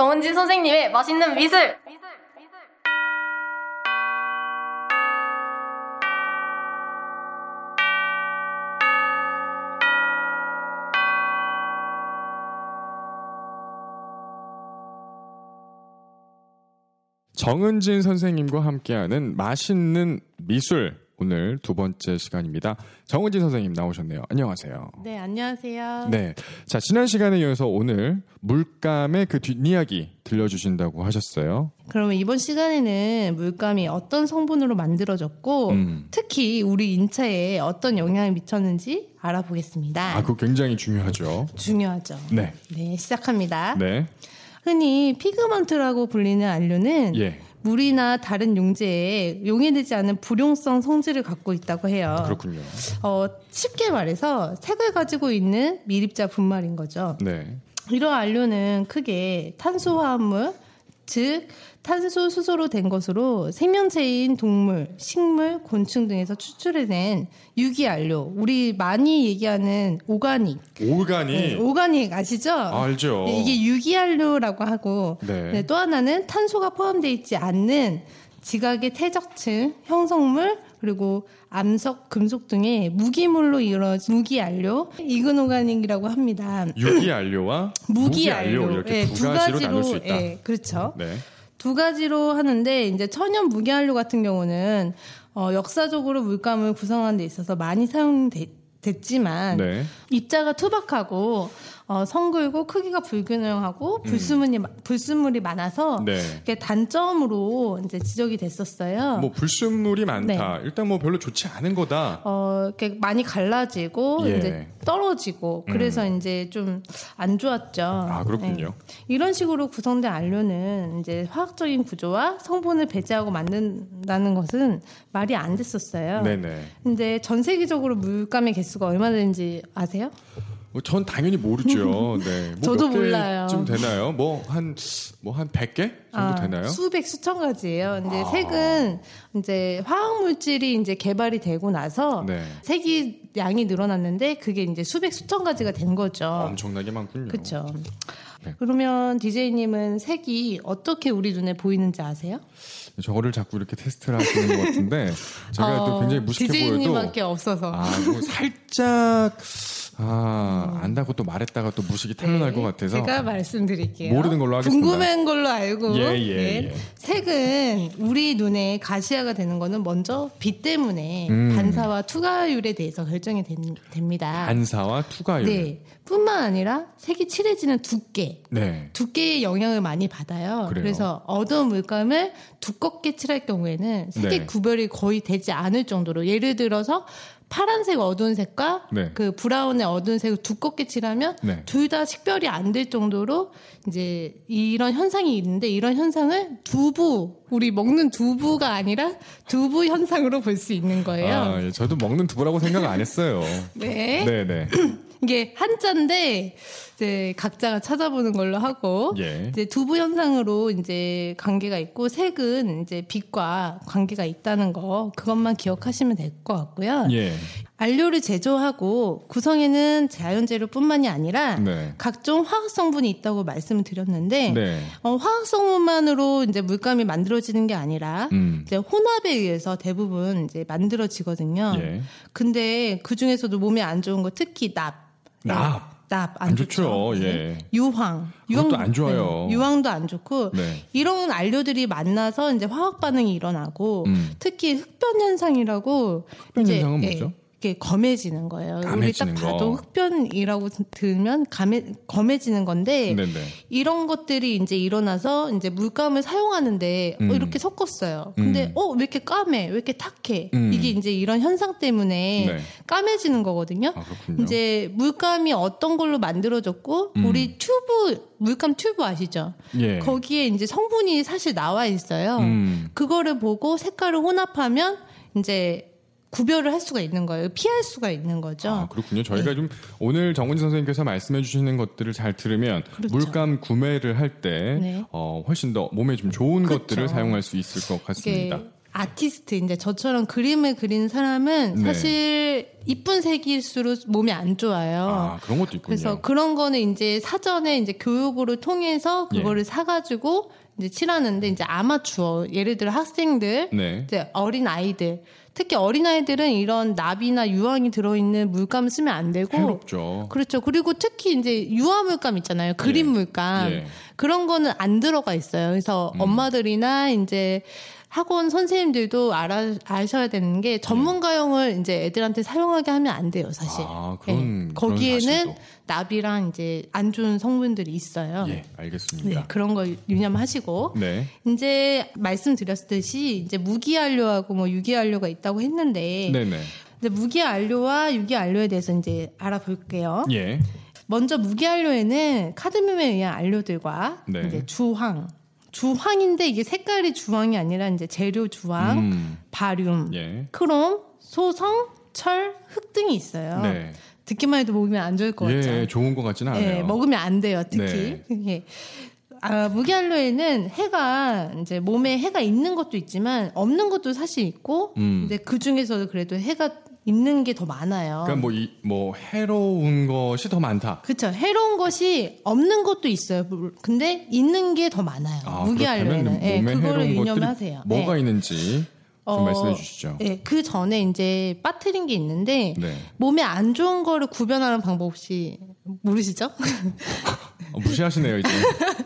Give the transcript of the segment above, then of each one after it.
정은진 선생님의 맛있는 미술! 정은진 선생님과 함께하는 맛있는 미술 오늘 두 번째 시간입니다. 정은진 선생님 나오셨네요. 안녕하세요. 네, 안녕하세요. 네. 자, 지난 시간에 이어서 오늘 물감의 그 뒷이야기 들려주신다고 하셨어요. 그러면 이번 시간에는 물감이 어떤 성분으로 만들어졌고 음. 특히 우리 인체에 어떤 영향을 미쳤는지 알아보겠습니다. 아, 그거 굉장히 중요하죠. 중요하죠. 네. 네, 시작합니다. 네. 흔히 피그먼트라고 불리는 안료는 예. 물이나 다른 용제에 용해되지 않은 불용성 성질을 갖고 있다고 해요. 그렇군요. 어, 쉽게 말해서 색을 가지고 있는 미립자 분말인 거죠. 네. 이러한 안료는 크게 탄수화물, 즉 탄소 수소로 된 것으로 생명체인 동물, 식물, 곤충 등에서 추출해낸 유기 안료. 우리 많이 얘기하는 오가닉. 오가니. 네, 오가닉 아시죠? 아, 알죠. 네, 이게 유기 안료라고 하고 네. 네, 또 하나는 탄소가 포함되어 있지 않는 지각의 퇴적층, 형성물, 그리고 암석, 금속 등의 무기물로 이루어진 무기 안료, 이그노가닉이라고 합니다. 유기 안료와 무기 안료 안료, 이렇게 예, 두 가지로 나눌 수 있다. 예, 그렇죠. 네. 두 가지로 하는데 이제 천연 무기 안료 같은 경우는 어, 역사적으로 물감을 구성하는 데 있어서 많이 사용됐지만 네. 입자가 투박하고 어, 성글고 크기가 불균형하고 불순물이 불순물이 많아서 음. 네. 그게 단점으로 이제 지적이 됐었어요. 뭐 불순물이 많다. 네. 일단 뭐 별로 좋지 않은 거다. 어, 이렇게 많이 갈라지고 예. 이제 떨어지고 그래서 이제 좀 안 좋았죠. 아, 그렇군요. 네. 이런 식으로 구성된 안료는 이제 화학적인 구조와 성분을 배제하고 만든다는 것은 말이 안 됐었어요. 네네. 근데 전 세계적으로 물감의 개수가 얼마나 되는지 아세요? 뭐전 당연히 모르죠. 네. 뭐 저도 몇 몰라요. 개쯤 되나요? 뭐 한 뭐한 100개 정도 되나요? 아, 수백 수천 가지예요. 근데 아. 색은 이제 화학 물질이 이제 개발이 되고 나서 네. 색이 양이 늘어났는데 그게 이제 수백 수천 가지가 된 거죠. 엄청나게 많군요. 그렇죠. 네. 그러면 DJ님은 색이 어떻게 우리 눈에 보이는지 아세요? 저거를 자꾸 이렇게 테스트를 하시는 것 같은데 제가 또 굉장히 무식해 보여도 어, DJ님밖에 없어서. 아, 뭐 살짝 아, 안다고 또 말했다가 또 무식이 탄로날 것 같아서 네. 제가 말씀드릴게요. 모르는 걸로 하겠습니다. 궁금한 걸로 알고. 예, 예, 예. 색은 우리 눈에 가시화가 되는 거는 먼저 빛 때문에 음. 반사와 투과율에 대해서 결정이 된- 됩니다. 반사와 투과율. 네. 뿐만 아니라 색이 칠해지는 두께. 네. 두께의 영향을 많이 받아요. 그래요? 래서 어두운 물감을 두껍게 칠할 경우에는 색의 네. 구별이 거의 되지 않을 정도로 예를 들어서 파란색 어두운 색과 네. 그 브라운의 어두운 색을 두껍게 칠하면 네. 둘다 식별이 안 될 정도로 이제 이런 현상이 있는데 이런 현상을 두부 우리 먹는 두부가 아니라 두부 현상으로 볼 수 있는 거예요. 아, 예, 저도 먹는 두부라고 생각 안 했어요. 네. 네, 네. 이게 한자인데 이제 각자가 찾아보는 걸로 하고 예. 이제 두부 현상으로 이제 관계가 있고 색은 이제 빛과 관계가 있다는 거 그것만 기억하시면 될 것 같고요. 예. 안료를 제조하고 구성에는 자연 재료뿐만이 아니라 네. 각종 화학 성분이 있다고 말씀을 드렸는데 네. 어, 화학 성분만으로 이제 물감이 만들어지는 게 아니라 음. 이제 혼합에 의해서 대부분 이제 만들어지거든요. 예. 근데 그 중에서도 몸에 안 좋은 거 특히 납. 납. 납안안 좋죠. 좋죠. 네. 예. 유황, 그것도 안 좋아요. 네, 유황도 안 좋고 네. 이런 안료들이 만나서 이제 화학 반응이 일어나고 음. 특히 흡변 현상이라고 이제, 현상은 예, 뭐죠? 이렇게 검해지는 거예요. 우리 딱 봐도 거. 흡변이라고 들면 감해, 검해지는 건데 네네. 이런 것들이 이제 일어나서 이제 물감을 사용하는데 음. 어, 이렇게 섞었어요. 근데 음. 어왜 이렇게 까매? 왜 이렇게 탁해? 음. 이게 이제 이런 현상 때문에 네. 까매지는 거거든요. 아. 이제 물감이 어떤 걸로 만들어졌고 음. 우리 튜브 물감 튜브 아시죠? 예. 거기에 이제 성분이 사실 나와 있어요. 음. 그거를 보고 색깔을 혼합하면 이제 구별을 할 수가 있는 거예요. 피할 수가 있는 거죠. 아, 그렇군요. 저희가 네. 좀 오늘 정은지 선생님께서 말씀해 주시는 것들을 잘 들으면 그렇죠. 물감 구매를 할때 네. 어, 훨씬 더 몸에 좀 좋은 그렇죠. 것들을 사용할 수 있을 것 같습니다. 아티스트 이제 저처럼 그림을 그리는 사람은 네. 사실 이쁜 색일수록 몸이 안 좋아요. 아, 그런 것도 있군요. 그래서 그런 거는 이제 사전에 이제 교육으로 통해서 예. 그거를 사가지고 이제 칠하는데 이제 아마추어 예를 들어 학생들 네. 이제 어린 아이들 특히 어린 아이들은 이런 납이나 유황이 들어있는 물감 쓰면 안 되고 해롭죠. 그렇죠. 그리고 특히 이제 유화 물감 있잖아요. 그림 예. 물감. 예. 그런 거는 안 들어가 있어요. 그래서 음. 엄마들이나 이제 학원 선생님들도 알아, 아셔야 되는 게 전문가용을 이제 애들한테 사용하게 하면 안 돼요, 사실. 아, 그런- 예. 그런 거기에는 사실도. 납이랑 이제 안 좋은 성분들이 있어요. 예, 네, 알겠습니다. 그런 거 유념하시고. 네. 이제 말씀드렸듯이 이제 무기안료하고 뭐 유기안료가 있다고 했는데 네, 네. 이제 무기안료와 유기안료에 대해서 이제 알아볼게요. 예. 먼저 무기안료에는 카드뮴에 의한 안료들과 네. 이제 주황, 주황인데 이게 색깔이 주황이 아니라 이제 재료 주황, 음. 바륨, 예. 크롬, 소성, 철, 흑 등이 있어요. 네. 듣기만 해도 먹으면 안 좋을 것 같죠. 예, 좋은 것 같지는 않아요. 예, 먹으면 안 돼요, 특히. 예. 아, 무기알로에는 해가 이제 몸에 해가 있는 것도 있지만 없는 것도 사실 있고, 음. 근데 그 중에서도 그래도 해가 있는 게 더 많아요. 그러니까 뭐 이뭐 해로운 것이 더 많다. 그렇죠. 해로운 것이 없는 것도 있어요. 근데 있는 게 더 많아요. 아, 무기알로에는. 예, 그거를 유념하세요. 뭐가 예. 있는지 좀 어, 말씀해 주시죠. 예, 그 전에 이제 빠뜨린 게 있는데 네. 몸에 안 좋은 거를 구별하는 방법 혹시 모르시죠? 어, 무시하시네요 이제.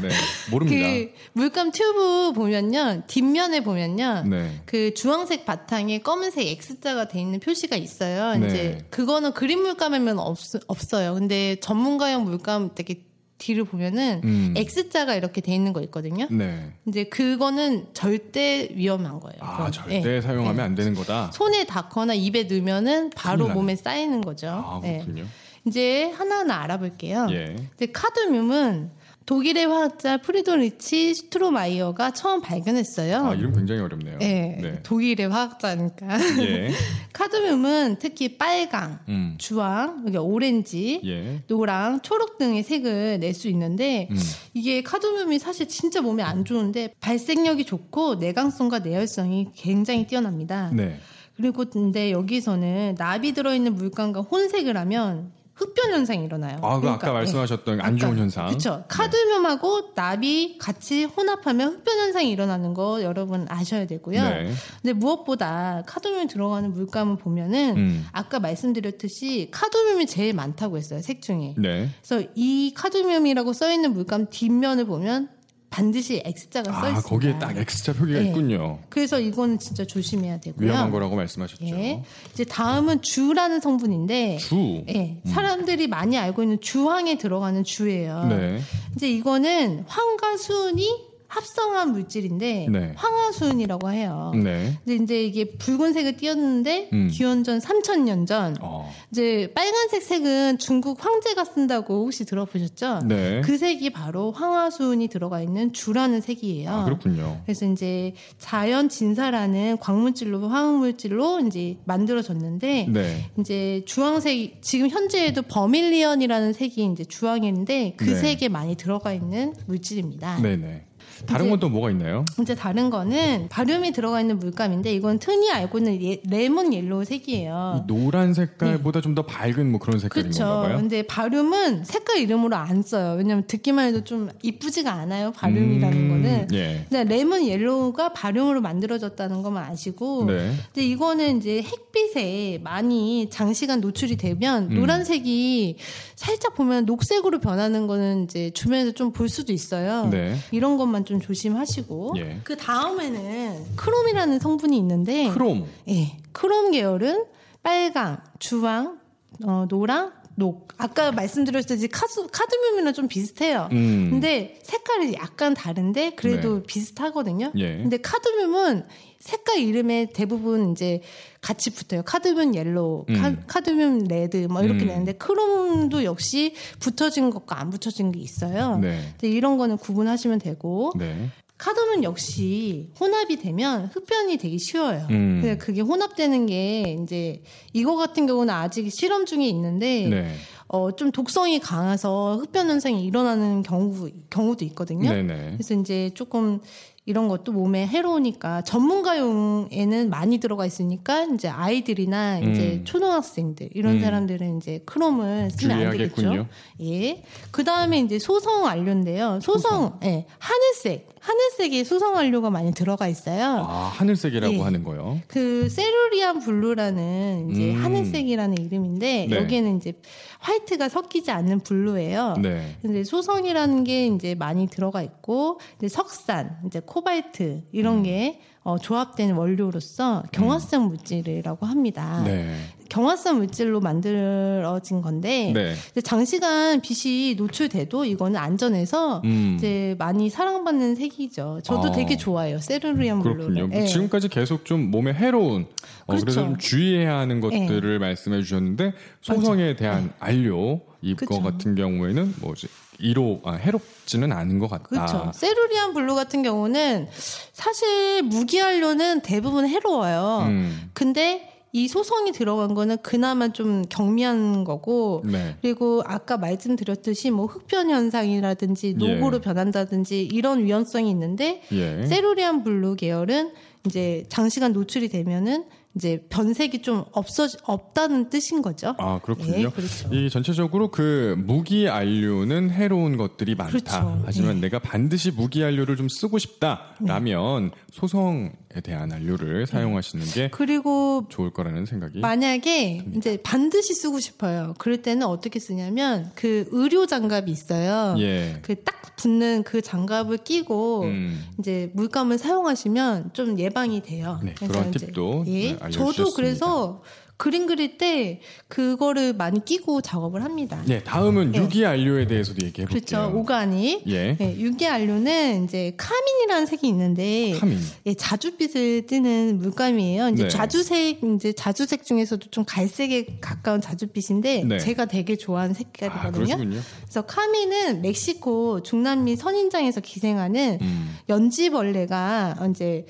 네, 모릅니다. 그 물감 튜브 보면요 뒷면에 보면요 네. 그 주황색 바탕에 검은색 X자가 돼 있는 표시가 있어요. 네. 이제 그거는 그림 물감이면 없, 없어요. 근데 전문가용 물감 되게 뒤를 보면은 음. X자가 이렇게 돼 있는 거 있거든요. 네. 이제 그거는 절대 위험한 거예요. 아 그건. 절대 예. 사용하면 예. 안 되는 거다. 손에 닿거나 입에 넣으면은 바로. 몸에 쌓이는 거죠. 아 예. 그렇군요. 이제 하나하나 알아볼게요. 예. 근데 카드뮴은 독일의 화학자 프리드리히 슈트로마이어가 처음 발견했어요. 아 이름 굉장히 어렵네요. 예, 네. 독일의 화학자니까. 예. 카드뮴은 특히 빨강, 음. 주황, 그러니까 오렌지, 예. 노랑, 초록 등의 색을 낼 수 있는데 음. 이게 카드뮴이 사실 진짜 몸에 안 좋은데 발색력이 좋고 내광성과 내열성이 굉장히 뛰어납니다. 네. 그리고 근데 여기서는 납이 들어있는 물감과 혼색을 하면 흡변 현상이 일어나요. 아, 그 아까 말씀하셨던 안 좋은 현상. 그렇죠. 네. 카드뮴하고 납이 같이 혼합하면 흡변 현상이 일어나는 거 여러분 아셔야 되고요. 네. 근데 무엇보다 카드뮴이 들어가는 물감을 보면은 음. 아까 말씀드렸듯이 카드뮴이 제일 많다고 했어요. 색 중에. 네. 그래서 이 카드뮴이라고 써 있는 물감 뒷면을 보면 반드시 X자가 써아 있습니다. 거기에 딱 X자 표기가 네. 있군요. 그래서 이거는 진짜 조심해야 되고요. 위험한 거라고 말씀하셨죠. 예. 이제 다음은 주라는 성분인데 주. 예, 사람들이 많이 알고 있는 주황에 들어가는 주예요. 네. 이제 이거는 황과 수은이 합성한 물질인데 네. 황화수은이라고 해요. 네. 근데 이제 이게 붉은색을 띄었는데 음. 기원전 3천년 전 어. 이제 빨간색 색은 중국 황제가 쓴다고 혹시 들어보셨죠? 네. 그 색이 바로 황화수은이 들어가 있는 주라는 색이에요. 아, 그렇군요. 그래서 이제 자연 진사라는 광물질로 화학물질로 이제 만들어졌는데 네. 이제 주황색 지금 현재에도 vermilion이라는 색이 이제 주황인데 그 네. 색에 많이 들어가 있는 물질입니다. 네네. 다른 건 또 뭐가 있나요? 이제 다른 거는 바륨이 들어가 있는 물감인데 이건 흔히 알고 있는 예- lemon yellow 색이에요. 이 노란 색깔보다 좀더 밝은 뭐 그런 색깔인 그렇죠. 건가 봐요. 근데 바륨은 색깔 이름으로 안 써요. 왜냐면 듣기만 해도 좀 이쁘지가 않아요. 바륨이라는 음, 거는. 예. 근데 lemon yellow가 바륨으로 만들어졌다는 것만 아시고. 네. 근데 이거는 이제 햇빛에 많이 장시간 노출이 되면 음. 노란색이 살짝 보면 녹색으로 변하는 거는 이제 주변에서 좀 볼 수도 있어요. 네. 이런 것만 좀 조심하시고. 예. 그 다음에는 크롬이라는 성분이 있는데. 크롬. 예, 크롬 계열은 빨강, 주황, 어, 노랑, 녹. 아까 말씀드렸듯이 카드, 카드뮴이랑 좀 비슷해요. 음. 근데 색깔이 약간 다른데 그래도 네. 비슷하거든요. 예. 근데 카드뮴은 색깔 이름에 대부분 이제 같이 붙어요. 카드뮴 yellow, 음. 카드뮴 red 뭐 이렇게 음. 되는데 크롬도 역시 붙어진 것과 안 붙어진 게 있어요. 네. 근데 이런 거는 구분하시면 되고 네. 카드뮴 역시 혼합이 되면 흑변이 되게 쉬워요. 음. 근데 그게 혼합되는 게 이제 이거 같은 경우는 아직 실험 중에 있는데 네. 어, 좀 독성이 강해서 흑변 현상이 일어나는 경우 경우도 있거든요. 네네. 그래서 이제 조금 이런 것도 몸에 해로우니까 전문가용에는 많이 들어가 있으니까 이제 아이들이나 이제 음. 초등학생들 이런 음. 사람들은 이제 크롬을 쓰면 안 되겠죠. 예. 그 다음에 이제 소성 안료인데요. 소성, 예, 하늘색, 하늘색의 소성 안료가 많이 들어가 있어요. 아, 하늘색이라고 예. 하는 거요. 그 cerulean blue라는 이제 음. 하늘색이라는 이름인데 네. 여기에는 이제 white가 섞이지 않는 blue예요. 네. 근데 소성이라는 게 이제 많이 들어가 있고 이제 석산, 이제 코발트 이런 음. 게 어, 조합된 원료로서 경화성 물질이라고 합니다. 네. 경화성 물질로 만들어진 건데 네. 장시간 빛이 노출돼도 이거는 안전해서 음. 이제 많이 사랑받는 색이죠. 저도 아. 되게 좋아해요. 세르리안 그렇군요. 블루를. 예. 지금까지 계속 좀 몸에 해로운 어, 그래서 그렇죠. 좀 주의해야 하는 것들을 말씀해 주셨는데 소성에 대한 안료 이거 그쵸. 같은 경우에는 뭐지 이로 아, 해롭지는 않은 것 같다. 그렇죠. cerulean blue 같은 경우는 사실 무기 안료는 대부분 해로워요. 음. 근데 이 소성이 들어간 거는 그나마 좀 경미한 거고 네. 그리고 아까 말씀드렸듯이 뭐 흑변 현상이라든지 녹으로 예. 변한다든지 이런 위험성이 있는데 예. cerulean blue 계열은 이제 장시간 노출이 되면은 이제 변색이 좀 없어 없다는 뜻인 거죠. 아 그렇군요. 예, 그렇죠. 이 전체적으로 그 무기 안료는 해로운 것들이 많다. 그렇죠. 하지만 예. 내가 반드시 무기 안료를 좀 쓰고 싶다라면 소성에 대한 안료를 사용하시는 게 그리고 좋을 거라는 생각이. 만약에 이제 반드시 쓰고 싶어요. 그럴 때는 어떻게 쓰냐면 그 의료 장갑이 있어요. 예. 그딱 붙는 그 장갑을 끼고 음. 이제 물감을 사용하시면 좀 예방이 돼요. 네, 그런 팁도, 예, 네, 알려주셨습니다. 저도 그래서 그림 그릴 때 그거를 많이 끼고 작업을 합니다. 네, 다음은 네. 유기 안료에 대해서도 얘기해 볼게요. 그렇죠. 오가닉. 예. 네, 유기안료는 이제 카민이라는 색이 있는데 카민. 예, 자주빛을 띠는 물감이에요. 이제 네. 자주색 이제 자주색 중에서도 좀 갈색에 가까운 자주빛인데 네. 제가 되게 좋아하는 아, 색깔이거든요. 그러시군요. 그래서 카민은 멕시코 중남미 선인장에서 기생하는 음. 연지벌레가 이제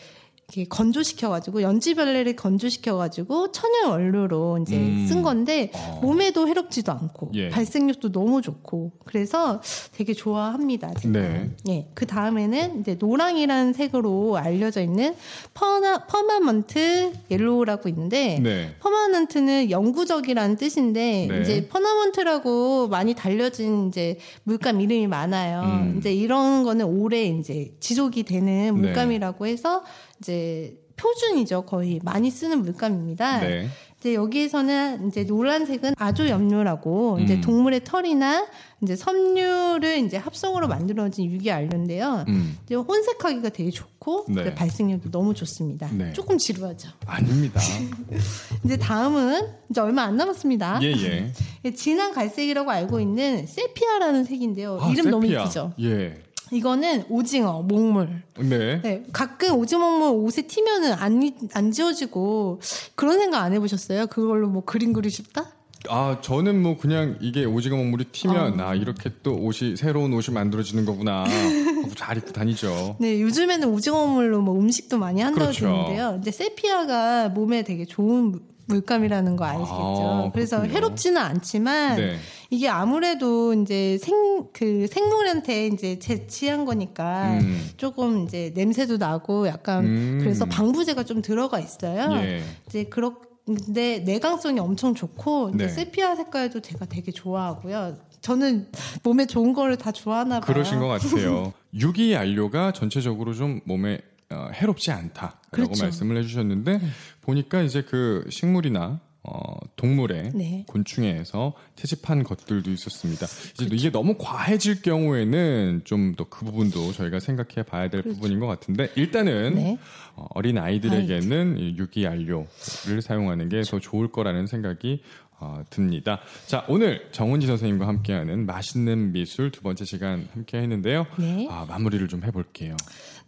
이렇게 건조시켜가지고 연지벌레를 건조시켜가지고 천연 원료로 이제 음. 쓴 건데 어. 몸에도 해롭지도 않고 예. 발색력도 너무 좋고 그래서 되게 좋아합니다. 제가. 네. 예. 그 다음에는 이제 노랑이라는 색으로 알려져 있는 퍼나, permanent yellow라고 있는데 네. permanent는 영구적이라는 뜻인데 네. 이제 permanent라고 많이 달려진 이제 물감 이름이 많아요. 음. 이제 이런 거는 오래 이제 지속이 되는 물감이라고 해서 이제 표준이죠. 거의 많이 쓰는 물감입니다. 네. 이제 여기에서는 이제 노란색은 아조 염료라고 음. 이제 동물의 털이나 이제 섬유를 이제 합성으로 만들어진 유기 안료인데요. 음. 이제 혼색하기가 되게 좋고 네. 그 발색력도 너무 좋습니다. 네. 조금 지루하죠. 아닙니다. 이제 다음은 이제 얼마 안 남았습니다. 예, 예. 예, 진한 갈색이라고 알고 있는 세피아라는 색인데요. 아, 이름 너무 세피아. 이쁘죠. 예. 이거는 오징어, 목물. 네. 네, 가끔 오징어 목물 옷에 튀면은 안, 안 지워지고 그런 생각 안 해보셨어요? 그걸로 뭐 그림 그리고 싶다? 아, 저는 뭐 그냥 이게 오징어 먹물이 튀면 어. 아, 이렇게 또 옷이 새로운 옷이 만들어지는 거구나. 하고 잘 입고 다니죠. 네, 요즘에는 오징어물로 뭐 음식도 많이 한다고 그렇죠. 들었는데요. 이제 세피아가 몸에 되게 좋은 물- 물감이라는 거 아시겠죠? 아, 그래서 그렇군요. 해롭지는 않지만 네. 이게 아무래도 이제 생, 그 생물한테 이제 채취한 거니까 음. 조금 이제 냄새도 나고 약간 음. 그래서 방부제가 좀 들어가 있어요. 예. 이제 그렇 근데 내강성이 엄청 좋고 이제 네. 세피아 색깔도 제가 되게 좋아하고요. 저는 몸에 좋은 거를 다 좋아하나 봐요. 그러신 것 같아요. 유기 안료가 전체적으로 좀 몸에 어, 해롭지 않다라고 그렇죠. 말씀을 해주셨는데 보니까 이제 그 식물이나 어, 동물의 네. 곤충에서 채집한 것들도 있었습니다. 이제 이게 너무 과해질 경우에는 좀 더 그 부분도 저희가 생각해 봐야 될 부분인 것 같은데 일단은 네. 어, 어린 아이들에게는 이 유기안료를 사용하는 게 더 좋을 거라는 생각이 어, 듭니다. 자, 오늘 정은지 선생님과 함께하는 맛있는 미술 두 번째 시간 함께 했는데요. 네. 아, 마무리를 좀 해볼게요.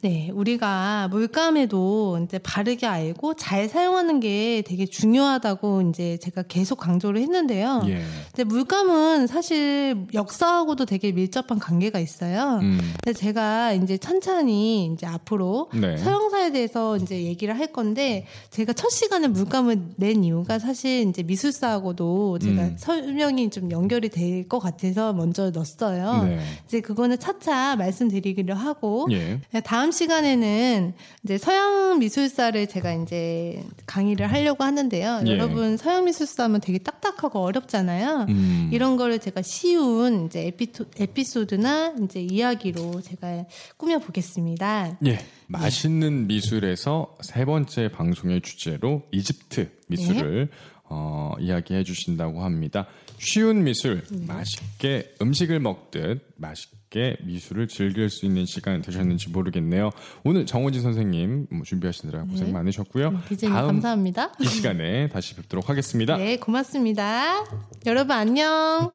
네, 우리가 물감에도 이제 바르게 알고 잘 사용하는 게 되게 중요하다고 이제 제가 계속 강조를 했는데요. 예. 근데 물감은 사실 역사하고도 되게 밀접한 관계가 있어요. 음, 근데 제가 이제 천천히 이제 앞으로 네. 서양사에 대해서 이제 얘기를 할 건데 제가 첫 시간에 물감을 낸 이유가 사실 이제 미술사하고도 제가 음. 설명이 좀 연결이 될 것 같아서 먼저 넣었어요. 네. 이제 그거는 차차 말씀드리기로 하고 예. 네, 다음 시간에는 이제 서양 미술사를 제가 이제 강의를 하려고 하는데요. 예. 여러분 서양 미술사면 되게 딱딱하고 어렵잖아요. 음, 이런 거를 제가 쉬운 이제 에피토, 에피소드나 이제 이야기로 제가 꾸며 보겠습니다. 예. 맛있는 미술에서 세 번째 방송의 주제로 이집트 미술을 어, 이야기해 주신다고 합니다. 쉬운 미술, 맛있게 음식을 먹듯 맛있게 미술을 즐길 수 있는 시간 되셨는지 모르겠네요. 오늘 정호진 선생님 뭐 준비하시느라 고생 네. 많으셨고요. 기재님 다음 감사합니다. 이 시간에 다시 뵙도록 하겠습니다. 네, 고맙습니다. 여러분 안녕.